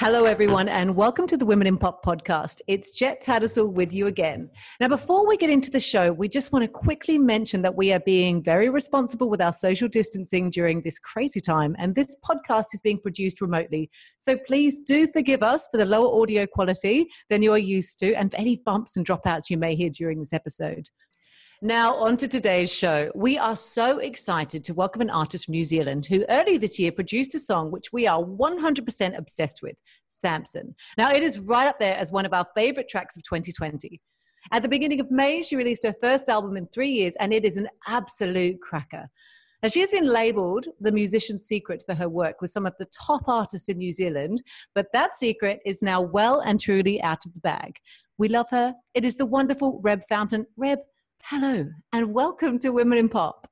Hello, everyone, and welcome to the Women in Pop podcast. It's Jet Tattersall with you again. Now, before we get into the show, we just want to quickly mention that we are being very responsible with our social distancing during this crazy time, and this podcast is being produced remotely. So please do forgive us for the lower audio quality than you are used to and for any bumps and dropouts you may hear during this episode. Now, on to today's show. We are so excited to welcome an artist from New Zealand who early this year produced a song which we are 100% obsessed with Samson. Now, it is right up there as one of our favorite tracks of 2020. At the beginning of May, she released her first album in three years, and it is an absolute cracker. Now, she has been labeled the musician's secret for her work with some of the top artists in New Zealand, but that secret is now well and truly out of the bag. We love her. It is the wonderful Reb Fountain. Reb, Hello, and welcome to Women in Pop.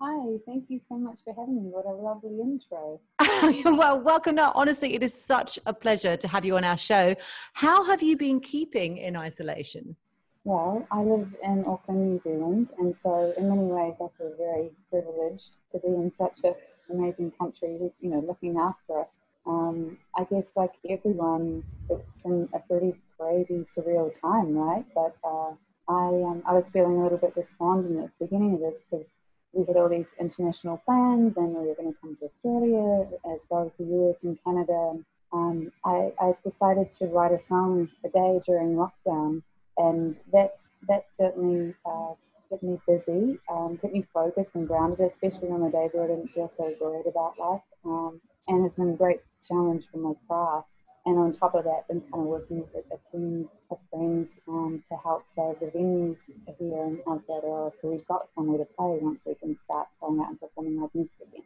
Hi, thank you so much for having me. What a lovely intro. well, welcome. Now, honestly, it is such a pleasure to have you on our show. How have you been keeping in isolation? Well, I live in Auckland, New Zealand, and so in many ways I feel very privileged to be in such an amazing country you know, looking after us. Um, I guess like everyone, it's been a pretty crazy, surreal time, right? But uh, I um, I was feeling a little bit despondent at the beginning of this because we had all these international plans and we were going to come to Australia as well as the US and Canada. Um, I, I decided to write a song a day during lockdown, and that's that certainly uh, kept me busy, um, kept me focused and grounded, especially on the days where I didn't feel so worried about life. Um, and it's been a great challenge for my craft and on top of that, been kind of working with a, team of friends um, to help save the venues here in Aotearoa. So we've got somewhere to play once we can start going out and performing our music again.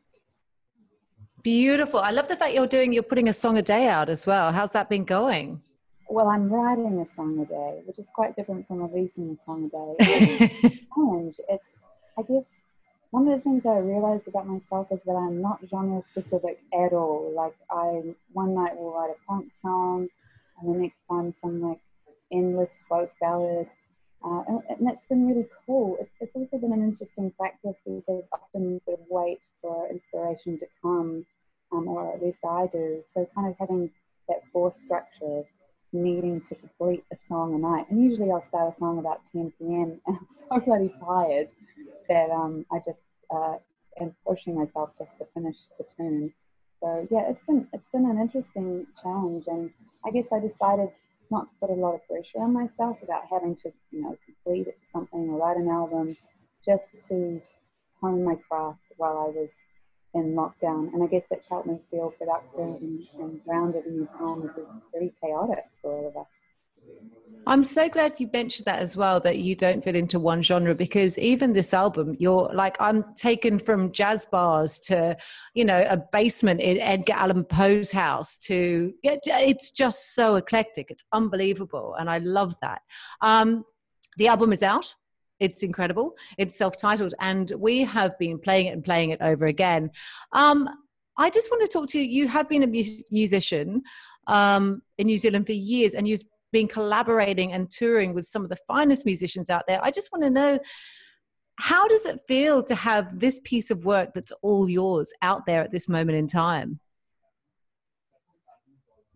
Beautiful. I love the fact you're doing, you're putting a song a day out as well. How's that been going? Well, I'm writing a song a day, which is quite different from releasing a song a day. challenge. It's, I guess, one of the things I realized about myself is that I'm not genre specific at all. Like I one night will write a punk song, and the next time some like endless folk ballad, uh, and, and, that's been really cool. It, it's also been an interesting practice because often sort of wait for inspiration to come, um, or at least I do. So kind of having that force structure needing to complete a song a night. And usually I'll start a song about 10 p.m. and I'm so bloody tired that um, I just uh, am pushing myself just to finish the tune. So yeah, it's been it's been an interesting challenge, and I guess I decided not to put a lot of pressure on myself about having to you know complete something or write an album, just to hone my craft while I was in lockdown. And I guess that's helped me feel productive and, and grounded in this time, which is pretty chaotic for all of us. I'm so glad you mentioned that as well, that you don't fit into one genre because even this album, you're like, I'm taken from jazz bars to, you know, a basement in Edgar Allan Poe's house to, it's just so eclectic. It's unbelievable. And I love that. Um, the album is out. It's incredible. It's self titled, and we have been playing it and playing it over again. Um, I just want to talk to you. You have been a mu- musician um, in New Zealand for years, and you've been collaborating and touring with some of the finest musicians out there. I just want to know how does it feel to have this piece of work that's all yours out there at this moment in time?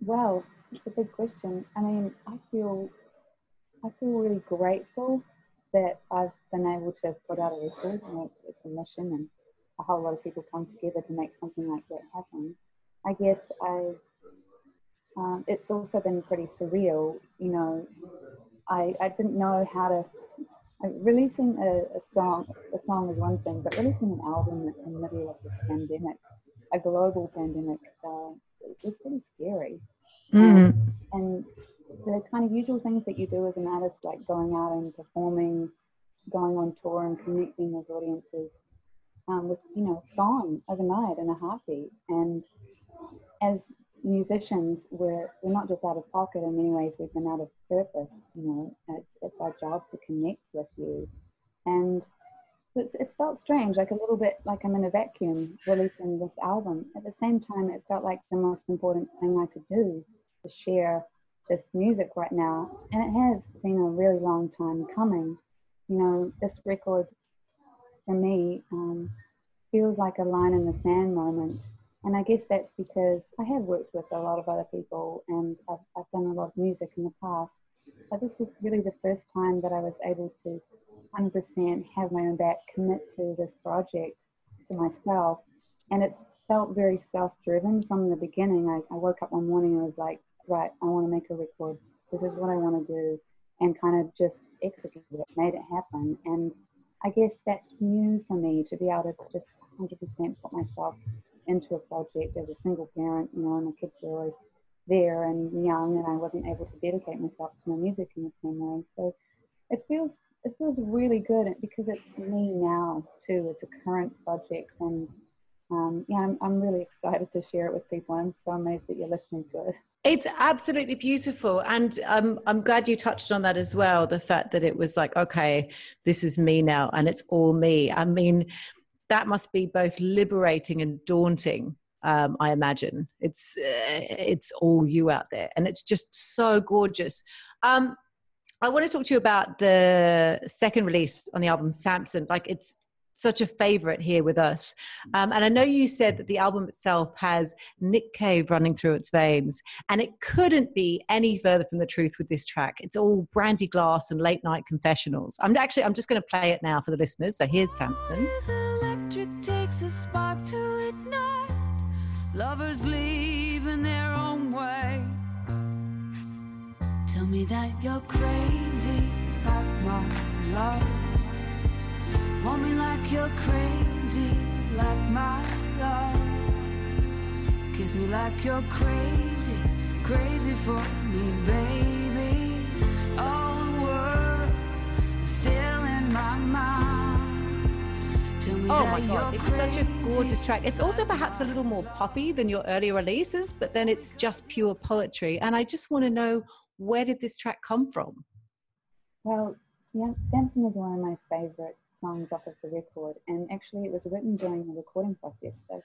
Well, it's a big question. I mean, I feel I feel really grateful that I've been able to put out a record and it's a mission and a whole lot of people come together to make something like that happen. I guess I um, it's also been pretty surreal. You know, I, I didn't know how to. Uh, releasing a, a, song, a song is one thing, but releasing an album in the middle of this pandemic, a global pandemic, uh, was pretty scary. Mm. Um, and the kind of usual things that you do as an artist, like going out and performing, going on tour and connecting with audiences, um, was you know gone overnight in a heartbeat. And as musicians, we're, we're not just out of pocket in many ways, we've been out of purpose. You know, it's, it's our job to connect with you. And it's, it's felt strange, like a little bit like I'm in a vacuum releasing this album. At the same time, it felt like the most important thing I could do to share this music right now. And it has been a really long time coming. You know, this record for me um, feels like a line in the sand moment And I guess that's because I have worked with a lot of other people and I've, I've done a lot of music in the past. But this was really the first time that I was able to 100% have my own back, commit to this project to myself. And it's felt very self driven from the beginning. I, I woke up one morning and was like, right, I want to make a record. This is what I want to do. And kind of just executed it, made it happen. And I guess that's new for me to be able to just 100% put myself into a project as a single parent, you know, and the kids were always there and young, and I wasn't able to dedicate myself to my music in the same way. So it feels it feels really good because it's me now too. It's a current project, and um, yeah, I'm, I'm really excited to share it with people. I'm so amazed that you're listening to it. It's absolutely beautiful. And um, I'm glad you touched on that as well the fact that it was like, okay, this is me now and it's all me. I mean, that must be both liberating and daunting. Um, I imagine it's uh, it's all you out there, and it's just so gorgeous. Um, I want to talk to you about the second release on the album, Samson. Like it's such a favorite here with us. Um, and I know you said that the album itself has Nick Cave running through its veins, and it couldn't be any further from the truth with this track. It's all brandy glass and late night confessionals. I'm actually, I'm just going to play it now for the listeners. So here's Samson. Lovers leave in their own way. Tell me that you're crazy like my love. Want me like you're crazy, like my love. Kiss me like you're crazy, crazy for me, baby. All the words still in my mind. Oh my god, it's crazy. such a gorgeous track. It's also perhaps a little more poppy than your earlier releases, but then it's just pure poetry. And I just want to know where did this track come from? Well, Samson is one of my favorite songs off of the record, and actually it was written during the recording process. So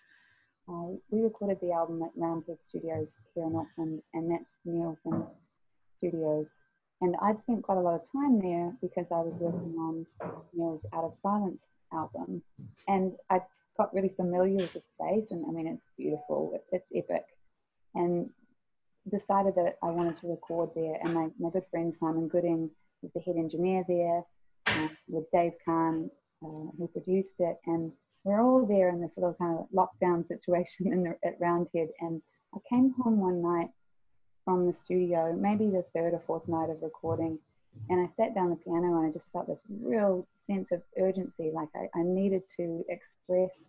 uh, we recorded the album at Roundhead Studios here in Auckland, and that's Neil Finn's studios. And I'd spent quite a lot of time there because I was working on Neil's Out of Silence album, and I got really familiar with the space. And I mean, it's beautiful, it's epic, and decided that I wanted to record there. And my, my good friend Simon Gooding was the head engineer there with Dave Khan, uh, who produced it. And we're all there in this little kind of lockdown situation in the, at Roundhead. And I came home one night from the studio, maybe the third or fourth night of recording, and I sat down the piano and I just felt this real sense of urgency, like I, I needed to express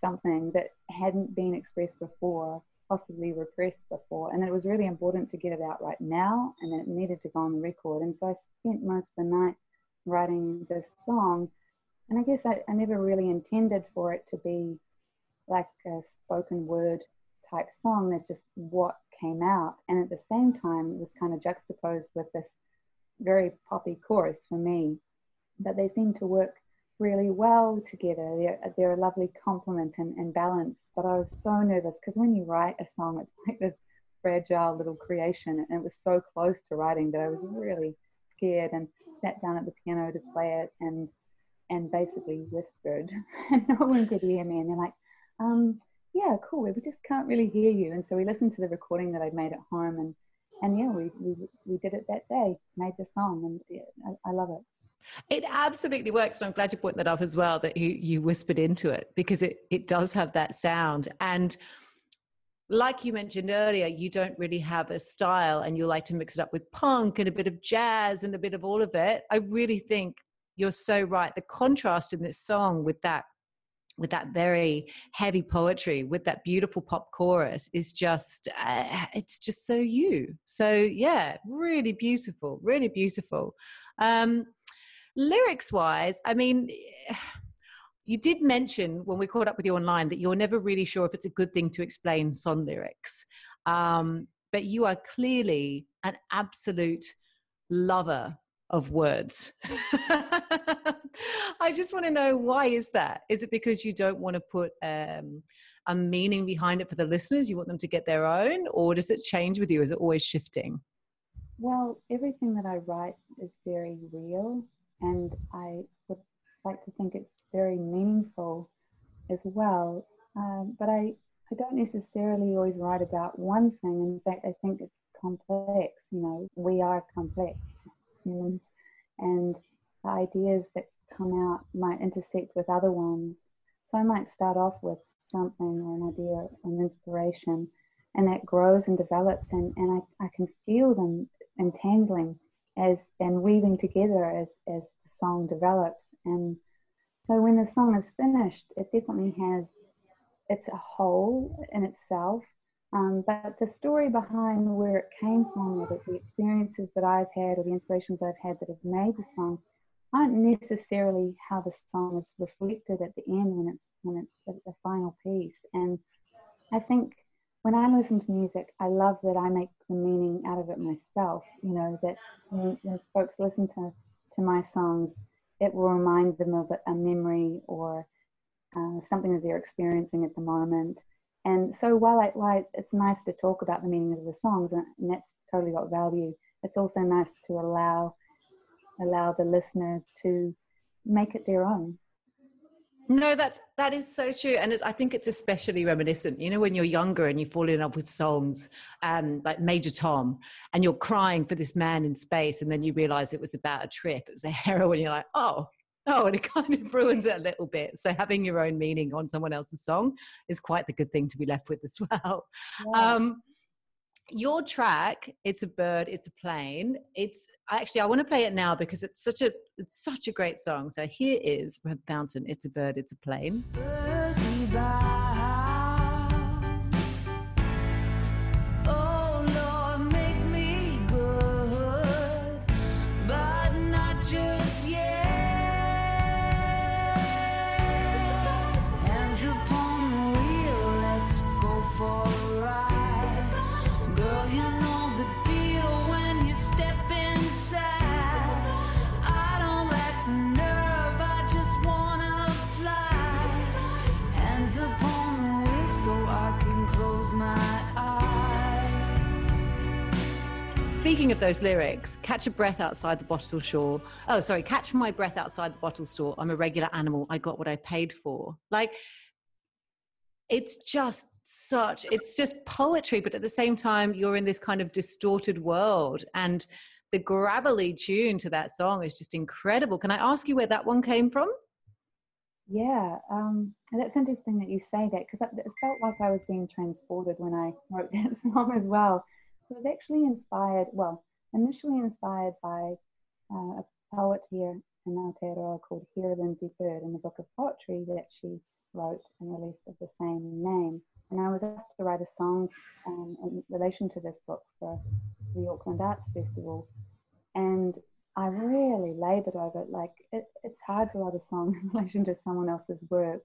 something that hadn't been expressed before, possibly repressed before, and it was really important to get it out right now, and it needed to go on the record. And so I spent most of the night writing this song. And I guess I, I never really intended for it to be like a spoken word type song. That's just what came out. And at the same time, it was kind of juxtaposed with this very poppy chorus for me. But they seem to work really well together. They're, they're a lovely complement and, and balance. But I was so nervous because when you write a song, it's like this fragile little creation. And it was so close to writing that I was really scared and sat down at the piano to play it and and basically whispered. And no one could hear me. And they're like um, yeah cool. We just can't really hear you. And so we listened to the recording that i'd made at home and and yeah we we, we did it that day made the song and yeah, I, I love it. It absolutely works. And I'm glad you point that up as well, that you, you whispered into it because it, it does have that sound. And like you mentioned earlier, you don't really have a style and you like to mix it up with punk and a bit of jazz and a bit of all of it. I really think you're so right. The contrast in this song with that with that very heavy poetry with that beautiful pop chorus is just uh, it's just so you so yeah really beautiful really beautiful um lyrics wise i mean you did mention when we caught up with you online that you're never really sure if it's a good thing to explain song lyrics. Um, but you are clearly an absolute lover of words. I just want to know why is that? Is it because you don't want to put um, a meaning behind it for the listeners? You want them to get their own, or does it change with you? Is it always shifting? Well, everything that I write is very real, and I would like to think it's very meaningful as well. Um, but I, I don't necessarily always write about one thing. In fact, I think it's complex. You know, we are complex humans, and the ideas that come out might intersect with other ones. So I might start off with something or an idea, an inspiration, and that grows and develops, and, and I, I can feel them entangling as and weaving together as, as the song develops. And so when the song is finished, it definitely has it's a whole in itself. Um, but the story behind where it came from, the, the experiences that I've had, or the inspirations I've had that have made the song, aren't necessarily how the song is reflected at the end when it's when it's the, the final piece. And I think when I listen to music, I love that I make the meaning out of it myself. You know that when, when folks listen to to my songs, it will remind them of a memory or uh, something that they're experiencing at the moment. And so while, I, while it's nice to talk about the meaning of the songs, and, that's totally got value, it's also nice to allow allow the listener to make it their own. No, that's that is so true, and I think it's especially reminiscent. You know, when you're younger and you fall in love with songs, um, like Major Tom, and you're crying for this man in space, and then you realize it was about a trip, it was a heroin. You're like, oh, oh, and it kind of ruins it a little bit. So having your own meaning on someone else's song is quite the good thing to be left with as well. Yeah. Um, your track it's a bird it's a plane it's actually i want to play it now because it's such a it's such a great song. So here is Reb Fountain it's a bird it's a plane Speaking of those lyrics, catch a breath outside the bottle store. Oh, sorry, catch my breath outside the bottle store. I'm a regular animal. I got what I paid for. Like, it's just such, it's just poetry, but at the same time, you're in this kind of distorted world. And the gravelly tune to that song is just incredible. Can I ask you where that one came from? Yeah, um, that's interesting that you say that because it felt like I was being transported when I wrote that song as well. Was actually inspired, well, initially inspired by uh, a poet here in Aotearoa called Hera Lindsay Bird in the book of poetry that she wrote and released of the same name. And I was asked to write a song um, in relation to this book for the Auckland Arts Festival. And I really labored over it. Like, it, it's hard to write a song in relation to someone else's work.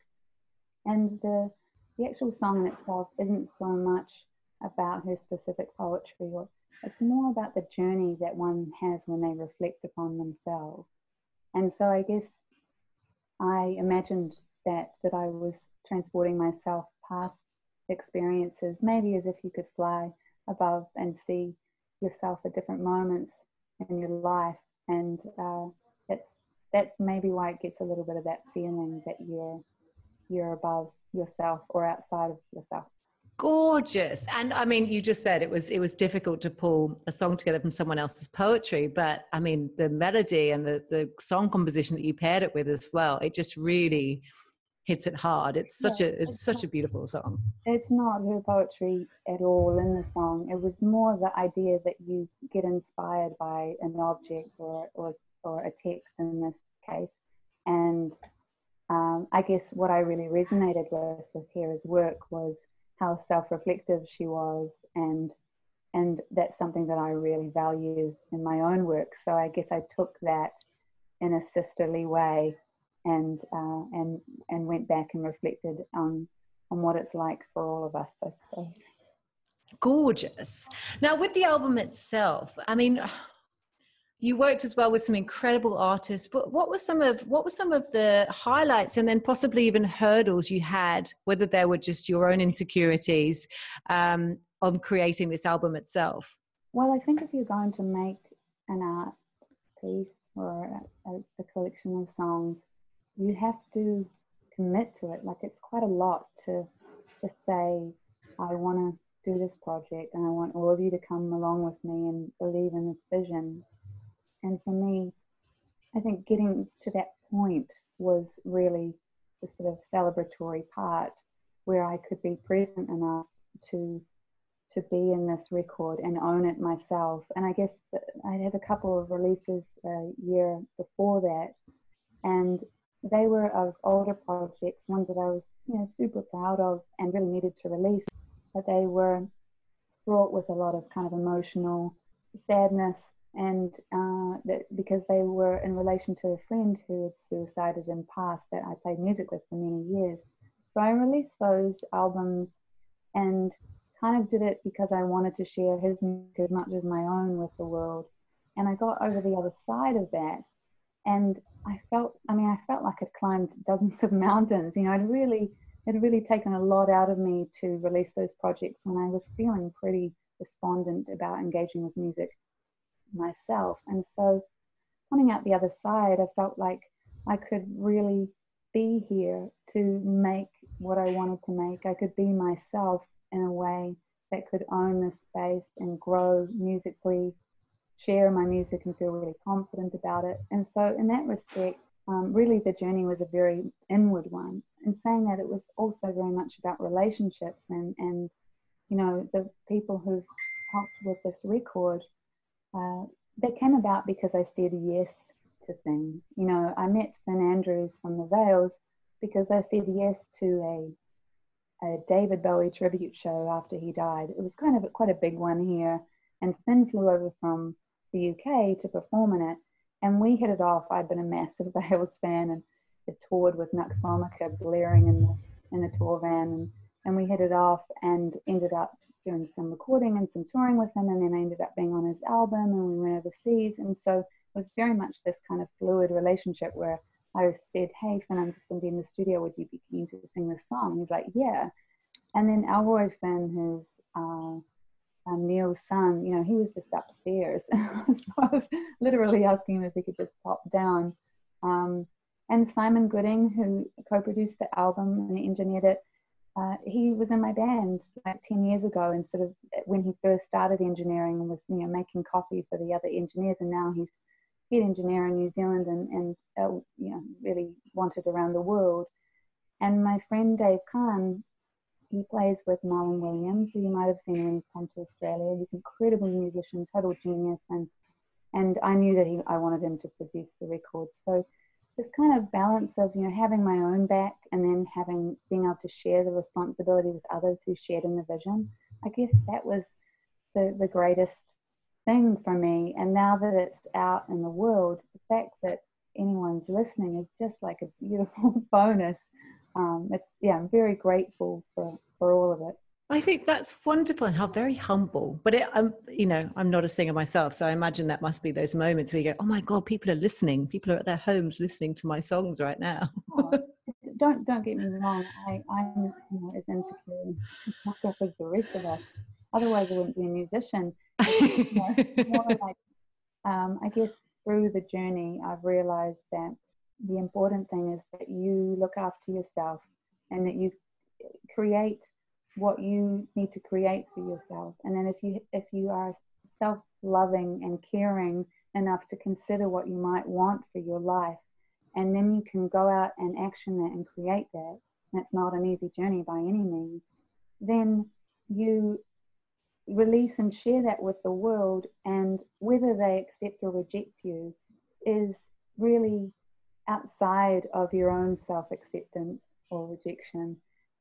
And the, the actual song in itself isn't so much about her specific poetry, or it's more about the journey that one has when they reflect upon themselves. And so I guess I imagined that that I was transporting myself past experiences, maybe as if you could fly above and see yourself at different moments in your life, and uh, that's that's maybe why it gets a little bit of that feeling that you're you're above yourself or outside of yourself gorgeous. And i mean you just said it was it was difficult to pull a song together from someone else's poetry but i mean the melody and the the song composition that you paired it with as well it just really hits it hard. It's such yeah, a it's, it's such not, a beautiful song. It's not her poetry at all in the song. It was more the idea that you get inspired by an object or or, or a text in this case. And um, i guess what i really resonated with with Hera's work was how self-reflective she was and and that's something that I really value in my own work. So I guess I took that in a sisterly way and uh, and and went back and reflected on on what it's like for all of us. I suppose. Gorgeous. Now, with the album itself, I mean, you worked as well with some incredible artists but what were some of what were some of the highlights and then possibly even hurdles you had whether they were just your own insecurities um, on creating this album itself well i think if you're going to make an art piece or a, a collection of songs you have to commit to it like it's quite a lot to to say, I want to do this project and I want all of you to come along with me and believe in this vision. And for me, I think getting to that point was really the sort of celebratory part where I could be present enough to to be in this record and own it myself. And I guess I had a couple of releases a year before that, and they were of older projects, ones that I was you know super proud of and really needed to release, but they were fraught with a lot of kind of emotional sadness and uh, that because they were in relation to a friend who had suicided in past that I played music with for many years. So I released those albums and kind of did it because I wanted to share his music as much as my own with the world. And I got over the other side of that. And I felt, I mean, I felt like I'd climbed dozens of mountains. You know, it really, it really taken a lot out of me to release those projects when I was feeling pretty despondent about engaging with music myself. And so coming out the other side, I felt like I could really be here to make what I wanted to make. I could be myself in a way that could own the space and grow musically, share my music and feel really confident about it. And so, in that respect, um, really the journey was a very inward one. And saying that, it was also very much about relationships and, and you know, the people who've helped with this record, uh, they came about because I said yes to things. You know, I met Finn Andrews from the Veils because I said yes to a a David Bowie tribute show after he died. It was kind of a, quite a big one here, and Finn flew over from the UK to perform in it, and we hit it off. I'd been a massive Veils fan and had toured with Nux Vomica blaring in the in the tour van, and and we hit it off and ended up doing some recording and some touring with him, and then I ended up being on his album, and we went overseas, and so it was very much this kind of fluid relationship where I said, Hey, Finn, I'm just going to be in the studio. Would you be keen to sing this song? He's like, Yeah. And then Elroy Finn, who's uh, Neil's son, you know, he was just upstairs. so I was literally asking him if he could just pop down. Um, and Simon Gooding, who co produced the album and engineered it, uh, he was in my band like 10 years ago and sort of when he first started engineering and was you know making coffee for the other engineers and now he's head engineer in New Zealand and, and uh, you know, really wanted around the world. And my friend Dave Khan, he plays with Marlon Williams, who you might have seen when he came to Australia. He's an incredible musician, total genius, and and I knew that he, I wanted him to produce the record. So this kind of balance of you know having my own back and then having being able to share the responsibility with others who shared in the vision. I guess that was the the greatest thing for me. And now that it's out in the world, the fact that anyone's listening is just like a beautiful bonus. Um, it's yeah, I'm very grateful for for all of it. I think that's wonderful and how very humble. But it, I'm, you know, I'm not a singer myself, so I imagine that must be those moments where you go, "Oh my God, people are listening. People are at their homes listening to my songs right now." oh, don't don't get me wrong. I I'm you know as insecure and as the rest of us. Otherwise, I wouldn't be a musician. like, um, I guess through the journey, I've realized that the important thing is that you look after yourself and that you create what you need to create for yourself. And then if you if you are self-loving and caring enough to consider what you might want for your life, and then you can go out and action that and create that. And it's not an easy journey by any means. Then you release and share that with the world, and whether they accept or reject you is really outside of your own self acceptance or rejection.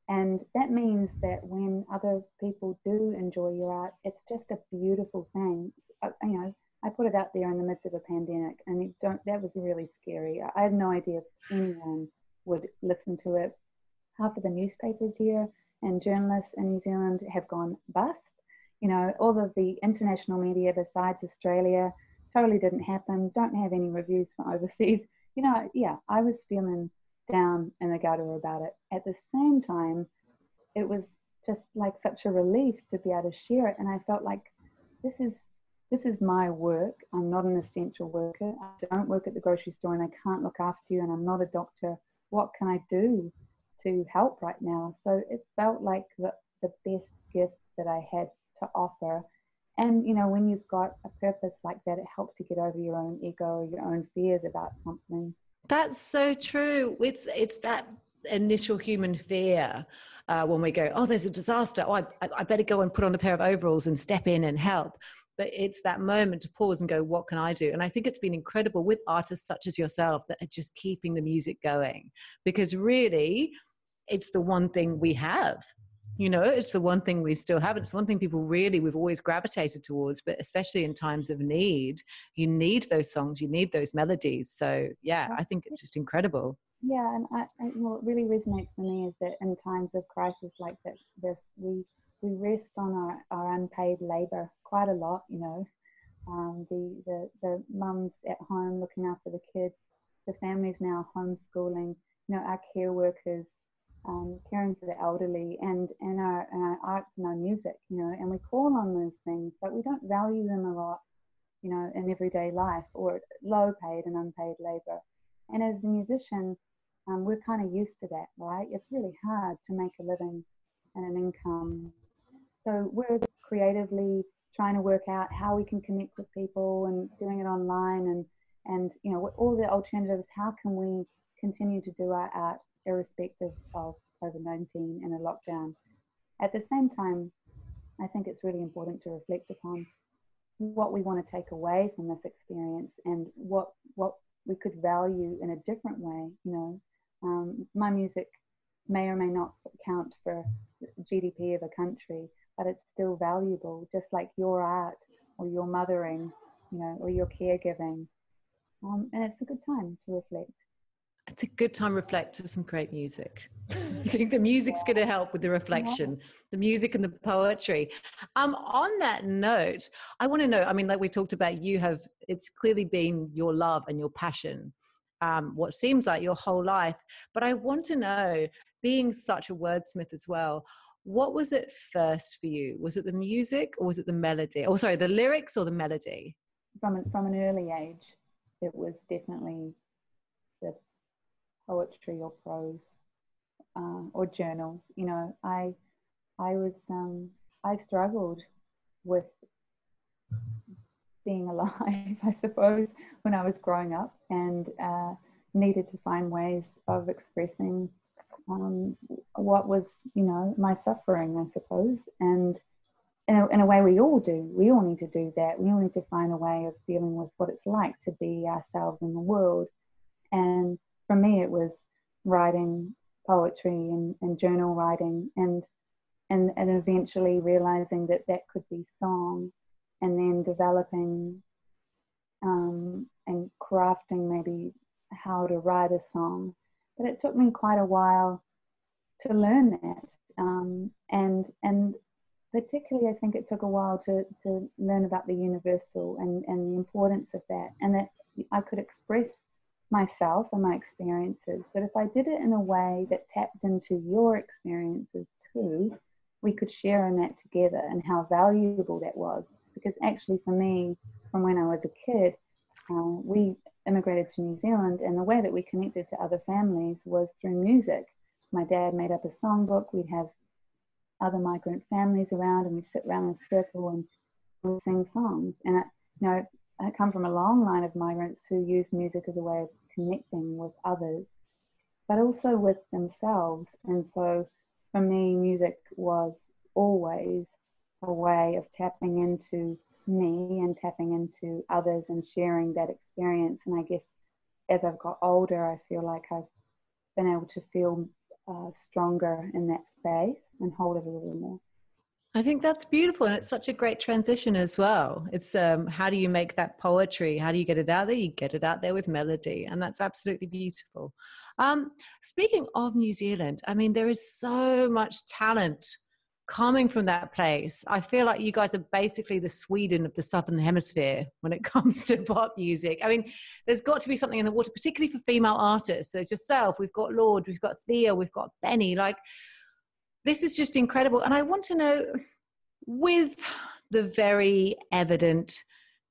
And that means that when other people do enjoy your art, it's just a beautiful thing. I, you know, I put it out there in the midst of a pandemic, and that was really scary. I had no idea if anyone would listen to it. Half of the newspapers here and journalists in New Zealand have gone bust you know, all of the international media besides Australia totally didn't happen. Don't have any reviews from overseas. You know, yeah, I was feeling down in the gutter about it. At the same time, it was just like such a relief to be able to share it. And I felt like this is this is my work. I'm not an essential worker. I don't work at the grocery store and I can't look after you and I'm not a doctor. What can I do to help right now. So it felt like the, the best gift that I had to offer. And you know, when you've got a purpose like that, it helps you get over your own ego your own fears about something. That's so true. It's it's that initial human fear uh, when we go, oh, there's a disaster. Oh, I, I better go and put on a pair of overalls and step in and help. But it's that moment to pause and go, what can I do? And I think it's been incredible with artists such as yourself that are just keeping the music going because really, it's the one thing we have you know it's the one thing we still have it's one thing people really we've always gravitated towards but especially in times of need you need those songs you need those melodies. So yeah i think it's just incredible. Yeah and I, I, what really resonates for me is that in times of crisis like this this we we rest on our, our unpaid labor quite a lot you know. Um, the, the the mums at home looking after the kids the families now homeschooling you know our care workers um, caring for the elderly and, and, our, and our arts and our music, you know, and we call on those things, but we don't value them a lot, you know, in everyday life or low paid and unpaid labor. And as a musician, um, we're kind of used to that, right? It's really hard to make a living and an income. So we're creatively trying to work out how we can connect with people and doing it online and, and you know, all the alternatives, how can we continue to do our art irrespective of COVID 19 and a lockdown. At the same time, I think it's really important to reflect upon what we want to take away from this experience and what what we could value in a different way. You know, um, my music may or may not count for GDP of a country, but it's still valuable, just like your art or your mothering, you know, or your caregiving. Um, and it's a good time to reflect it's a good time to reflect with some great music. I think the music's going to help with the reflection, the music and the poetry. Um, on that note, I want to know. I mean, like we talked about, you have it's clearly been your love and your passion, um, what seems like your whole life. But I want to know, being such a wordsmith as well, what was it first for you? Was it the music or was it the melody? Oh, sorry, the lyrics or the melody? From from an early age, it was definitely poetry or prose uh, or journals. You know, I I was um, I struggled with being alive, I suppose, when I was growing up, and uh, needed to find ways of expressing um, what was, you know, my suffering, I suppose, and. In a, in a way, we all do. We all need to do that. We all need to find a way of dealing with what it's like to be ourselves in the world. And for me, it was writing poetry and, and journal writing and, and, and eventually realizing that that could be song and then developing um, and crafting maybe how to write a song. But it took me quite a while to learn that. Um, and, and particularly, I think it took a while to, to learn about the universal and, and the importance of that, and that I could express myself and my experiences. But if I did it in a way that tapped into your experiences too, we could share in that together and how valuable that was. Because actually, for me, from when I was a kid, uh, we immigrated to New Zealand, and the way that we connected to other families was through music. My dad made up a songbook. We'd have other migrant families around, and we'd sit around in a circle and we sing songs. And it, you know, I come from a long line of migrants who use music as a way of connecting with others, but also with themselves. And so for me, music was always a way of tapping into me and tapping into others and sharing that experience. And I guess as I've got older, I feel like I've been able to feel uh, stronger in that space and hold it a little more. I think that's beautiful, and it's such a great transition as well. It's um, how do you make that poetry? How do you get it out there? You get it out there with melody, and that's absolutely beautiful. Um, speaking of New Zealand, I mean, there is so much talent coming from that place. I feel like you guys are basically the Sweden of the Southern Hemisphere when it comes to pop music. I mean, there's got to be something in the water, particularly for female artists. There's yourself, we've got Lorde, we've got Thea, we've got BENEE. Like, this is just incredible. And I want to know with the very evident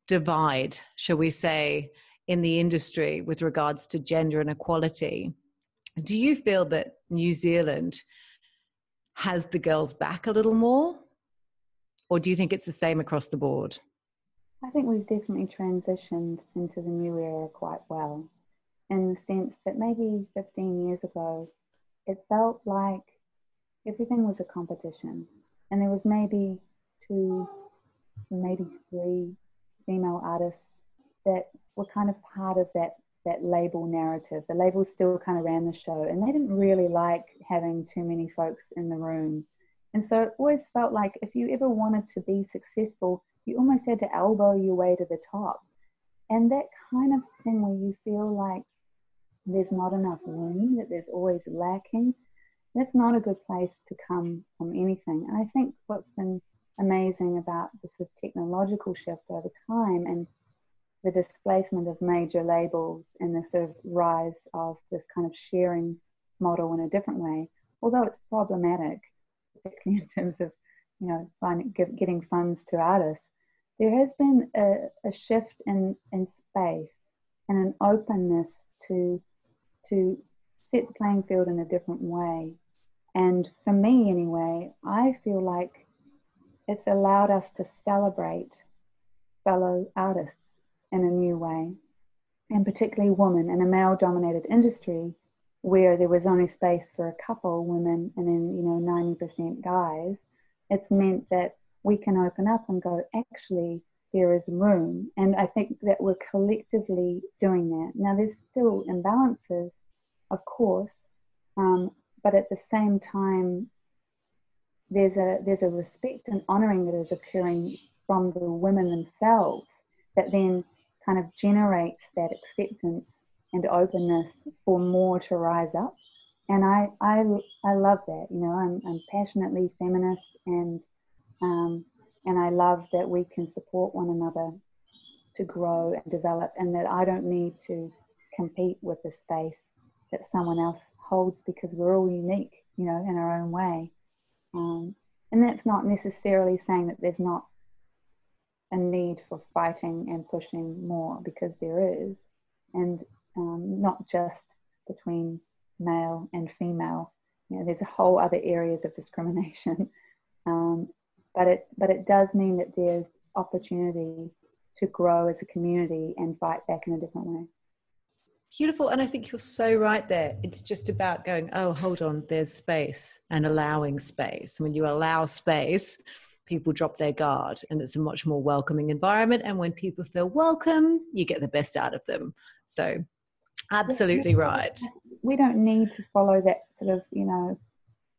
divide, shall we say, in the industry with regards to gender and equality, do you feel that New Zealand has the girls back a little more? Or do you think it's the same across the board? I think we've definitely transitioned into the new era quite well in the sense that maybe 15 years ago, it felt like everything was a competition. And there was maybe two, maybe three female artists that were kind of part of that that label narrative. The label still kind of ran the show, and they didn't really like having too many folks in the room. And so it always felt like if you ever wanted to be successful, you almost had to elbow your way to the top. And that kind of thing where you feel like there's not enough room, that there's always lacking, that's not a good place to come from anything. And I think what's been amazing about the sort of technological shift over time and the displacement of major labels and the sort of rise of this kind of sharing model in a different way, although it's problematic, particularly in terms of you know finding, getting funds to artists, there has been a, a shift in, in space and an openness to to set the playing field in a different way. And for me, anyway, I feel like it's allowed us to celebrate fellow artists in a new way, and particularly women in a male dominated industry where there was only space for a couple women and then, you know, 90% guys. It's meant that we can open up and go, actually, there is room. And I think that we're collectively doing that. Now, there's still imbalances, of course, um, but at the same time, there's a there's a respect and honoring that is occurring from the women themselves that then kind of generates that acceptance and openness for more to rise up. And I I, I love that. You know, I'm, I'm passionately feminist and um, and I love that we can support one another to grow and develop, and that I don't need to compete with the space that someone else holds because we're all unique, you know, in our own way. Um, and that's not necessarily saying that there's not a need for fighting and pushing more because there is, and um, not just between male and female. You know, there's a whole other areas of discrimination, um, but it but it does mean that there's opportunity to grow as a community and fight back in a different way. Beautiful. And I think you're so right there. It's just about going, oh, hold on, there's space and allowing space. When you allow space, people drop their guard and it's a much more welcoming environment. And when people feel welcome, you get the best out of them. So, absolutely right. We don't need to follow that sort of, you know,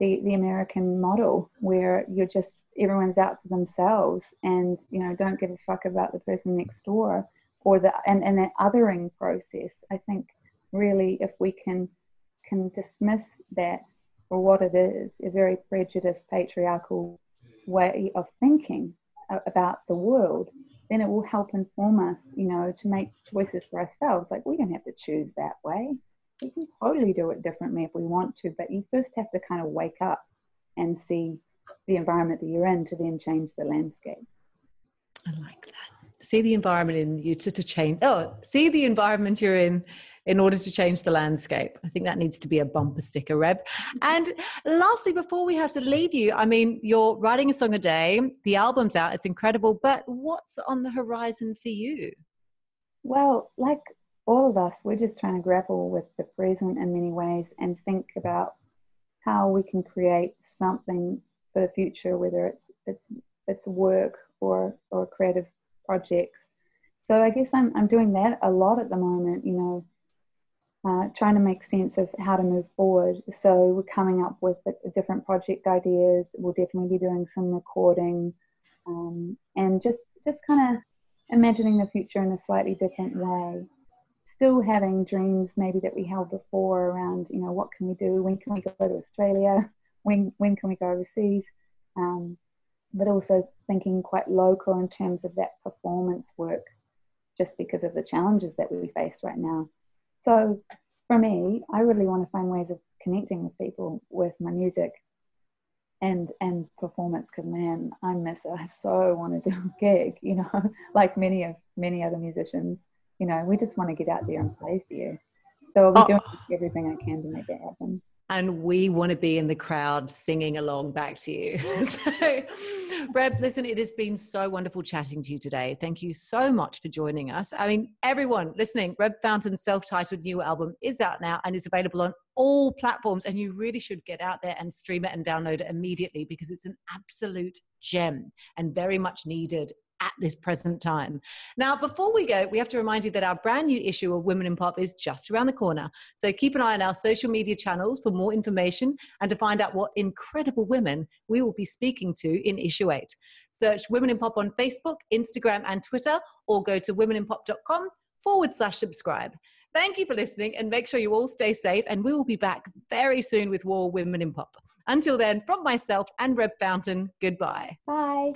the, the American model where you're just everyone's out for themselves and, you know, don't give a fuck about the person next door or the and, and that othering process i think really if we can can dismiss that for what it is a very prejudiced patriarchal way of thinking about the world then it will help inform us you know to make choices for ourselves. Like we don't have to choose that way. We can totally do it differently if we want to but you first have to kind of wake up and see the environment that you're in to then change the landscape. I like that see the environment in you to, to change oh see the environment you're in in order to change the landscape. I think that needs to be a bumper sticker reb. And lastly before we have to leave you i mean you're writing a song a day the album's out it's incredible but what's on the horizon for you? Well like all of us we're just trying to grapple with the present in many ways and think about how we can create something for the future whether it's it's it's work or or creative projects. So I guess I'm, I'm doing that a lot at the moment, you know, uh, trying to make sense of how to move forward. So we're coming up with different project ideas. We'll definitely be doing some recording um, and just, just kind of imagining the future in a slightly different way. Still having dreams maybe that we held before around, you know, what can we do? When can we go to Australia? When, when can we go overseas? Um, but also thinking quite local in terms of that performance work, just because of the challenges that we face right now. So for me, I really want to find ways of connecting with people with my music and and performance because man i miss it i so want to do a gig you know like many of many other musicians you know we just want to get out there and play for you so i'll be oh. doing everything i can to make that happen and we want to be in the crowd singing along back to you. so, Reb, listen, it has been so wonderful chatting to you today. Thank you so much for joining us. I mean, everyone listening, Reb Fountain's self titled new album is out now and is available on all platforms. And you really should get out there and stream it and download it immediately because it's an absolute gem and very much needed at this present time. Now, before we go, we have to remind you that our brand new issue of Women in Pop is just around the corner. So keep an eye on our social media channels for more information and to find out what incredible women we will be speaking to in issue 8. Search Women in Pop on Facebook, Instagram, and Twitter, or go to womeninpop.com forward slash subscribe. Thank you for listening and make sure you all stay safe. And we will be back very soon with more Women in Pop. Until then, from myself and Reb Fountain, goodbye. Bye.